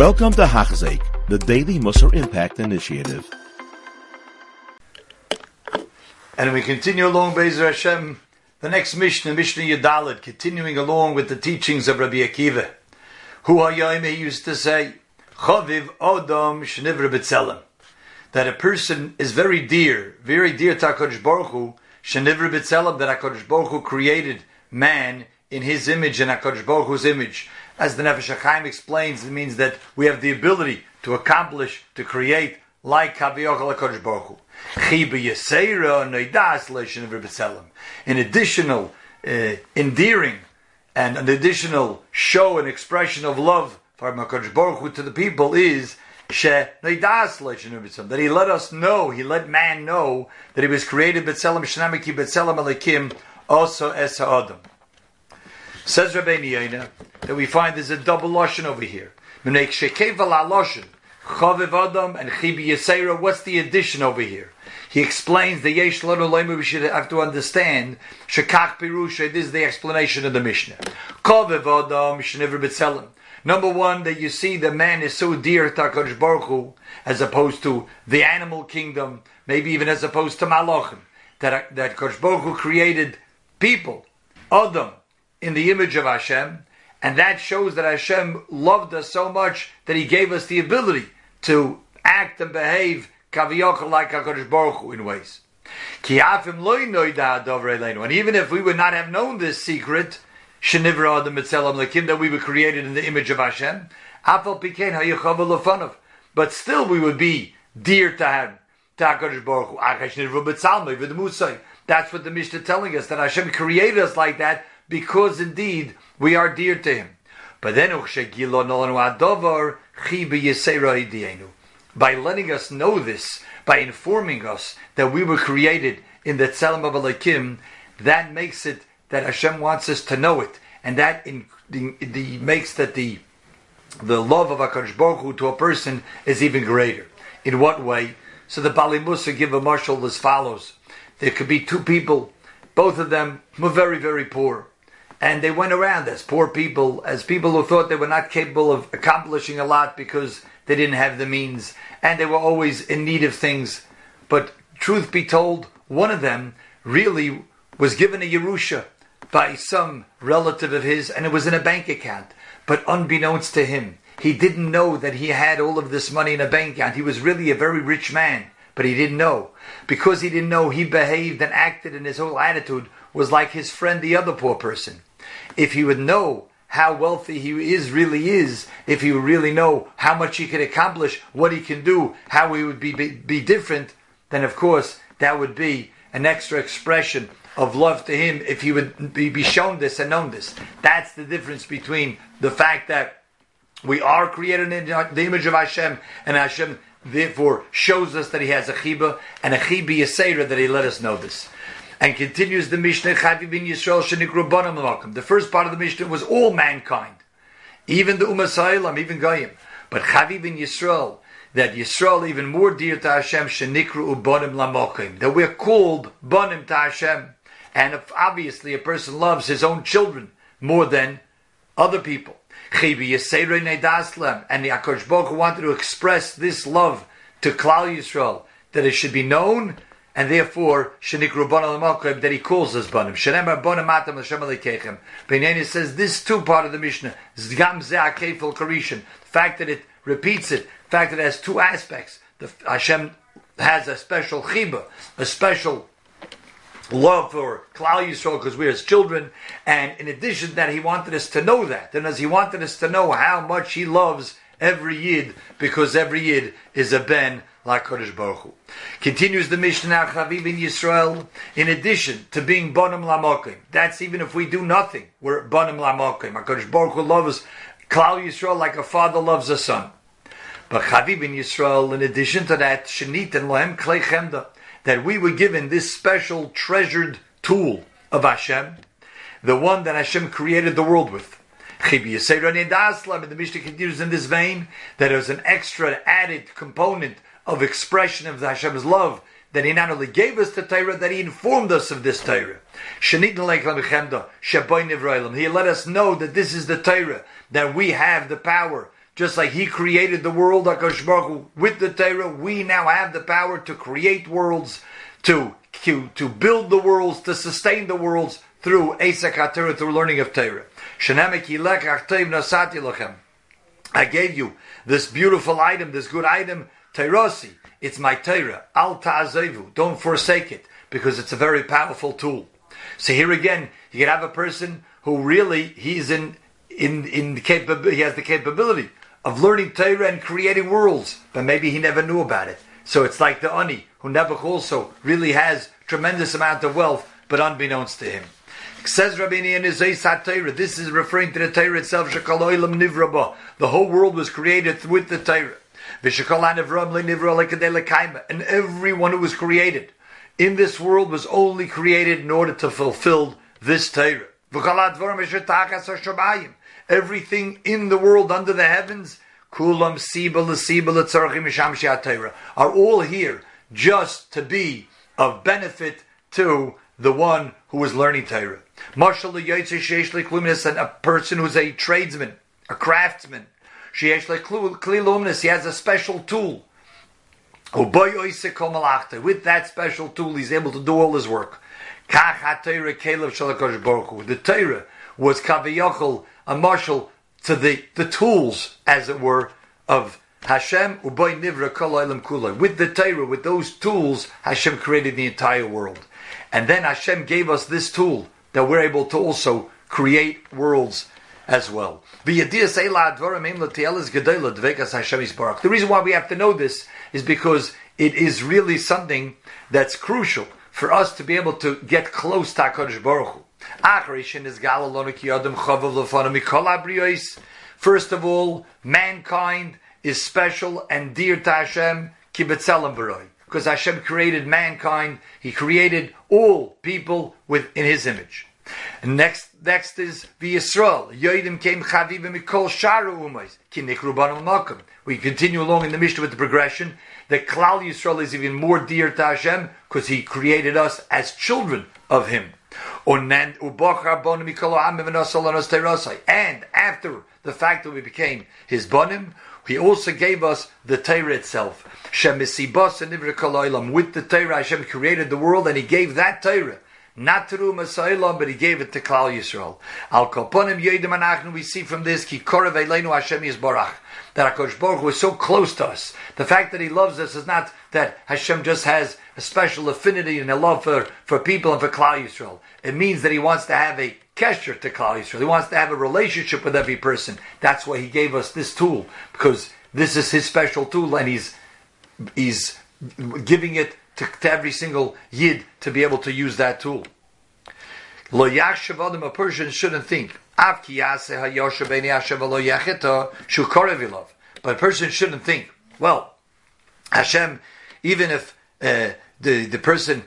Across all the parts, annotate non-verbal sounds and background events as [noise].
Welcome to Hachzik, the Daily Musar Impact Initiative. And we continue along Bezer Hashem, the next Mishnah, Mishnah Yadalit, continuing along with the teachings of Rabbi Akiva. Who Hayim he used to say, Chaviv Odom Shnivra B'Tzelem. That a person is very dear, very dear to HaKadosh Baruch Hu, Shnivra B'Tzelem, that HaKadosh Baruch Hu created man in his image and HaKadosh Baruch Hu's image. As the Nefesh HaChaim explains, it means that we have the ability to accomplish, to create, like Kaviyachal HaKadosh Baruch Hu. An additional uh, endearing and an additional show and expression of love for HaKadosh Baruch Hu to the people is that he let us know, he let man know that he was created B'Tselem Shnamiki B'Tselem Alekim also Es Ha'adam. Says Rabbeinu Yoina that we find there's a double lashon over here. Mnek shekevel lashon chaviv adam and chibi yisera. What's the addition over here? He explains the yesh lanu we should have to understand shekach pirusha. This is the explanation of the Mishnah. Number one, that you see the man is so dear to Hakadosh Baruch Hu, as opposed to the animal kingdom, maybe even as opposed to Malachim. That that Hakadosh Baruch Hu created people, Adam, in the image of Hashem, and that shows that Hashem loved us so much that He gave us the ability to act and behave kaviyachal like Hakadosh Baruch Hu in ways. And even if we would not have known this secret, the that we were created in the image of Hashem, But still, we would be dear to Him. That's what the Mishnah is telling us that Hashem created us like that because indeed we are dear to him. But then oh, by letting us know this, by informing us that we were created in the Tzelem of Alekim, that makes it that Hashem wants us to know it, and that in, the, makes that the the love of Hakadosh Baruch Hu to a person is even greater. In what way? So the Baalei Mussar give a mashal as follows: There could be two people, both of them were very very poor and they went around as poor people, as people who thought they were not capable of accomplishing a lot because they didn't have the means, and they were always in need of things. But truth be told, one of them really was given a Yerusha by some relative of his, and it was in a bank account. But unbeknownst to him, he didn't know that he had all of this money in a bank account. He was really a very rich man, but he didn't know. Because he didn't know, he behaved and acted, and his whole attitude was like his friend, the other poor person if he would know how wealthy he is really is, if he would really know how much he could accomplish, what he can do, how he would be, be, be different, then of course that would be an extra expression of love to him if he would be, be shown this and known this. That's the difference between the fact that we are created in the image of Hashem, and Hashem therefore shows us that He has a chiba and a chibi yisera that He let us know this. And continues the Mishnah, Chavivin Yisrael shenikru bonam The first part of the Mishnah was all mankind, even the Umasailam, even Goyim. But Chavivin Yisrael, that Yisrael even more dear to Hashem, shenikru ubonim lamokim. That we're called bonim to Hashem. And if obviously a person loves his own children more than other people. And the Akash Baruch wanted to express this love to Klal Yisrael, that it should be known and therefore shenikru banim that he calls us banim. Shenemar banim matam l'shem alekechem. Benyani says this two part of the Mishnah zgam ze'akefel karishin. The fact that it repeats it, the fact that it has two aspects. The Hashem has a special chiba, a special love for Klal Yisrael because we're his children, and in addition that, he wanted us to know that, and as he wanted us to know how much he loves every yid, because every yid is a ben like Kodesh Baruch Hu. Continues the Mishnah Chavivin Yisrael. In addition to being Bonim Lamokim, that's even if we do nothing, we're Bonim Lamokim. Kodesh Baruch Hu loves Klal Yisrael like a father loves a son. But Chavivin Yisrael, in addition to that, Shenit and Lohem Klei Chemda, that we were given this special treasured tool of Hashem, the one that Hashem created the world with. The Mishnah continues in this vein that there's an extra added component of expression of Hashem's love that He not only gave us the Torah, that He informed us of this Torah. He let us know that this is the Torah, that we have the power. Just like He created the world, Baruch with the Torah, we now have the power to create worlds, to to, to build the worlds, to sustain the worlds through Esak HaTorah, through learning of Torah. I gave you this beautiful item, this good item, Teirasi. It's my Torah. Al ta'azevu. Don't forsake it because it's a very powerful tool. So here again, you can have a person who really he's in in in the capab- he has the capability of learning Torah and creating worlds, but maybe he never knew about it. So it's like the ani who never also really has tremendous amount of wealth, but unbeknownst to him. Says Rabbi in his Torah. This is referring to the Torah itself. The whole world was created with the Torah. And everyone who was created in this world was only created in order to fulfill this Torah. Everything in the world under the heavens, are all here just to be of benefit to the one who is learning Torah. Mashal kluminus and a person who's a tradesman, a craftsman. He has a special tool. With that special tool, he's able to do all his work. The Torah was kaviyachol, a mashal to the, the tools, as it were, of Hashem uboy nivra kol kula. With the Torah, with those tools, Hashem created the entire world. And then Hashem gave us this tool that we're able to also create worlds as well. The reason why we have to know this is because it is really something that's crucial for us to be able to get close to HaKadosh Baruch Hu. First of all, mankind is special and dear to Hashem, because Hashem created mankind, He created all people within His image. And next, next is the Yisrael. Yoidim came chavivim mikol sharu umais makom. We continue along in the Mishnah with the progression. The Klal Yisrael is even more dear to Hashem because He created us as children of Him. And after the fact that we became His bonim, He also gave us the Torah itself. With the Torah, Hashem created the world and He gave that Torah not to Masailam, but he gave it to Klal Yisrael. Al Koponim Yedim Anachnu, we see from this, Ki Korev Eleinu Hashem Yisborach, that HaKadosh Baruch was so close to us. The fact that he loves us is not that Hashem just has a special affinity and a love for, for people and for Klal Yisrael. It means that he wants to have a kesher to Klal Yisrael. He wants to have a relationship with every person. That's why he gave us this tool, because this is his special tool and he's, he's giving it to, to every single yid to be able to use that tool. Lo yachshav a person shouldn't think. But a person shouldn't think. Well, Hashem, even if uh, the the person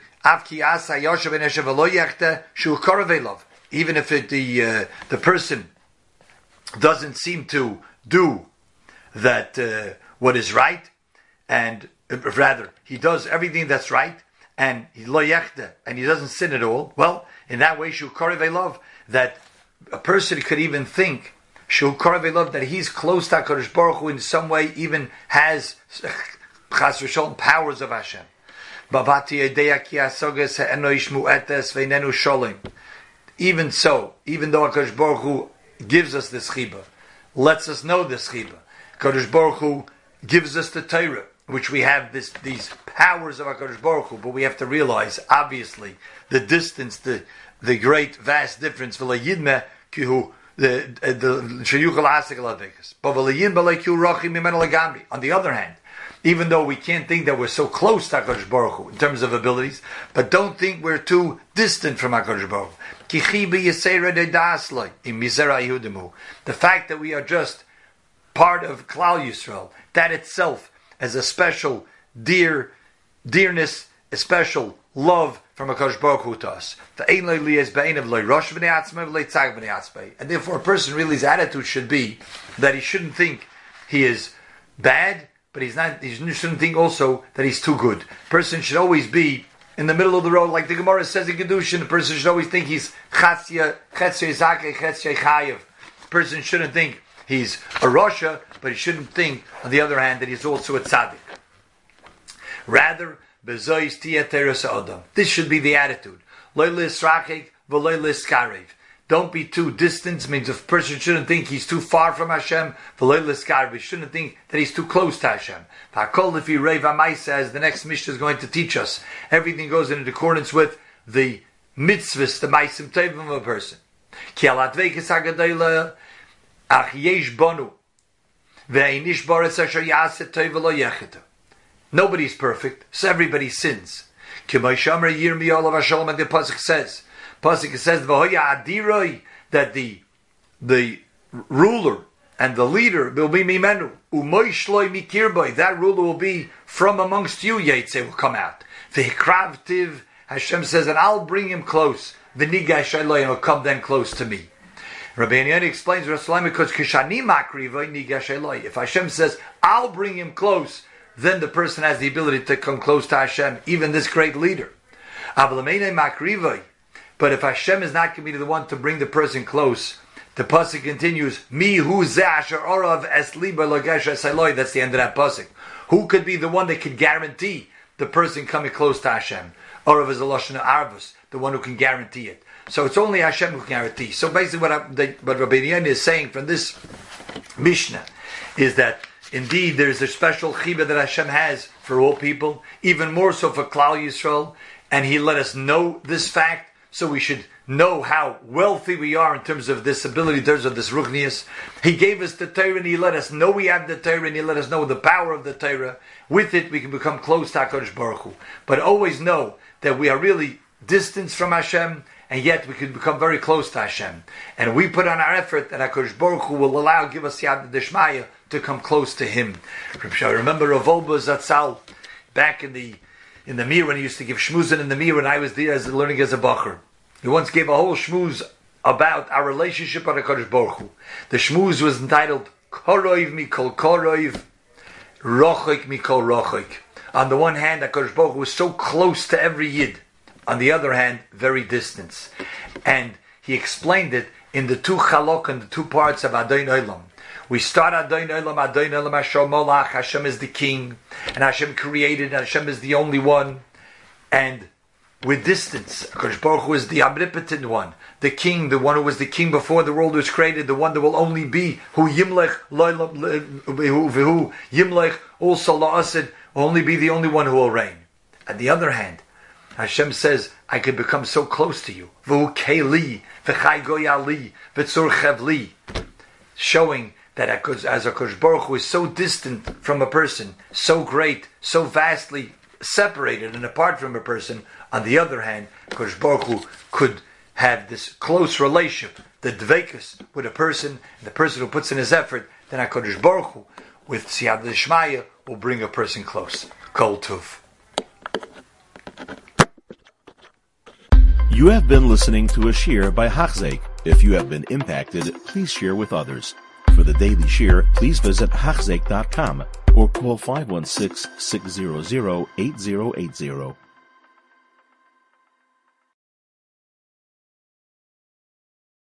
even if it, the uh, the person doesn't seem to do that uh, what is right, and uh, rather, he does everything that's right, and he lo and he doesn't sin at all. Well, in that way, shu love that a person could even think shu love that he's close to Hakadosh Baruch Hu in some way, even has [laughs] chas powers of Hashem. Even so, even though Hakadosh Baruch Hu gives us this chiba, lets us know this chiba, Hakadosh Baruch Hu gives us the Torah which we have this, these powers of HaKadosh Baruch Hu, but we have to realize, obviously, the distance, the, the great, vast difference, the, on the other hand, even though we can't think that we're so close to HaKadosh Baruch Hu in terms of abilities, but don't think we're too distant from HaKadosh Baruch Hu. The fact that we are just part of Klal Yisrael, that itself as a special dear dearness, a special love from a Baruch Hu to us. And therefore, a person really's attitude should be that he shouldn't think he is bad, but he's not. He shouldn't think also that he's too good. A person should always be in the middle of the road, like the Gemara says in Kiddushin. The person should always think he's chatzia, chatzia zake, chatzia chayev. person shouldn't think he's a rasha, but he shouldn't think, on the other hand, that he's also a tzaddik. Rather. This should be the attitude. Don't be too distant. Means a person shouldn't think he's too far from Hashem. Karev. Shouldn't think that he's too close to Hashem. He says the next Mishnah is going to teach us. Everything goes in accordance with the mitzvahs, the maisim of a person. Nobody's perfect, so everybody sins. K'moishamra Yirmiyahu of Hashem, and the pasuk says, pasuk says v'hoya adiroi that the the ruler and the leader will be mimenu umoishloi mikirboy. That ruler will be from amongst you. Yaitse will come out. V'hikravtiv Hashem says, and I'll bring him close. V'nigash and will come then close to me. Rabbi Yonah explains Rasulullah because kishani makri If Hashem says, I'll bring him close then the person has the ability to come close to Hashem, even this great leader. But if Hashem is not going to be the one to bring the person close, the pasuk continues, "Mi hu orav es That's the end of that pasuk. Who could be the one that could guarantee the person coming close to Hashem? Orav is a lashon arvus, the one who can guarantee it. So it's only Hashem who can guarantee. So basically, what I, what Rabbi is saying from this Mishnah is that Indeed, there's a special chiba that Hashem has for all people, even more so for Klal Yisrael, and He let us know this fact, so we should know how wealthy we are in terms of this ability, in terms of this ruchnius. He gave us the Torah, and He let us know we have the Torah, and He let us know the power of the Torah. With it, we can become close to Hakadosh Baruch Hu. But always know that we are really distanced from Hashem, and yet we can become very close to Hashem. And we put on our effort that Hakadosh Baruch Hu will allow, give us Yad Deshmaya to come close to him. Remember Rav Wolbe Zatzal back in the in the Mir when he used to give shmuzin in the Mir when I was there as learning as a bacher. He once gave a whole shmuz about our relationship with Hakadosh Baruch Hu. The shmuz was entitled Koroiv Mikol Koroiv, Rochik Mikol Rochik. On the one hand, Hakadosh Baruch was so close to every yid. On the other hand, very distant. And he explained it in the two chalok and the two parts of Adon Olam. We start Adon Olam, Adon Olam Hashem Molach, Hashem is the king, and Hashem created, and Hashem is the only one. And with distance, Akash Baruch is the omnipotent one, the king, the one who was the king before the world was created, the one that will only be, who Yimlech, who Yimlech, also La'asid, only be the only one who will reign. On the other hand, Hashem says, I can become so close to you. Showing that as a Baruch Hu is so distant from a person, so great, so vastly separated and apart from a person, on the other hand, Kodesh Baruch Hu could have this close relationship, the dvekus with a person, the person who puts in his effort, then HaKadosh Baruch Hu, with Siyad Shmaya, will bring a person close. Kol Tuv. You have been listening to a shiur by Hachzeik. If you have been impacted, please share with others. For the daily shiur, please visit Hachzeik.com or call 516 600 8080.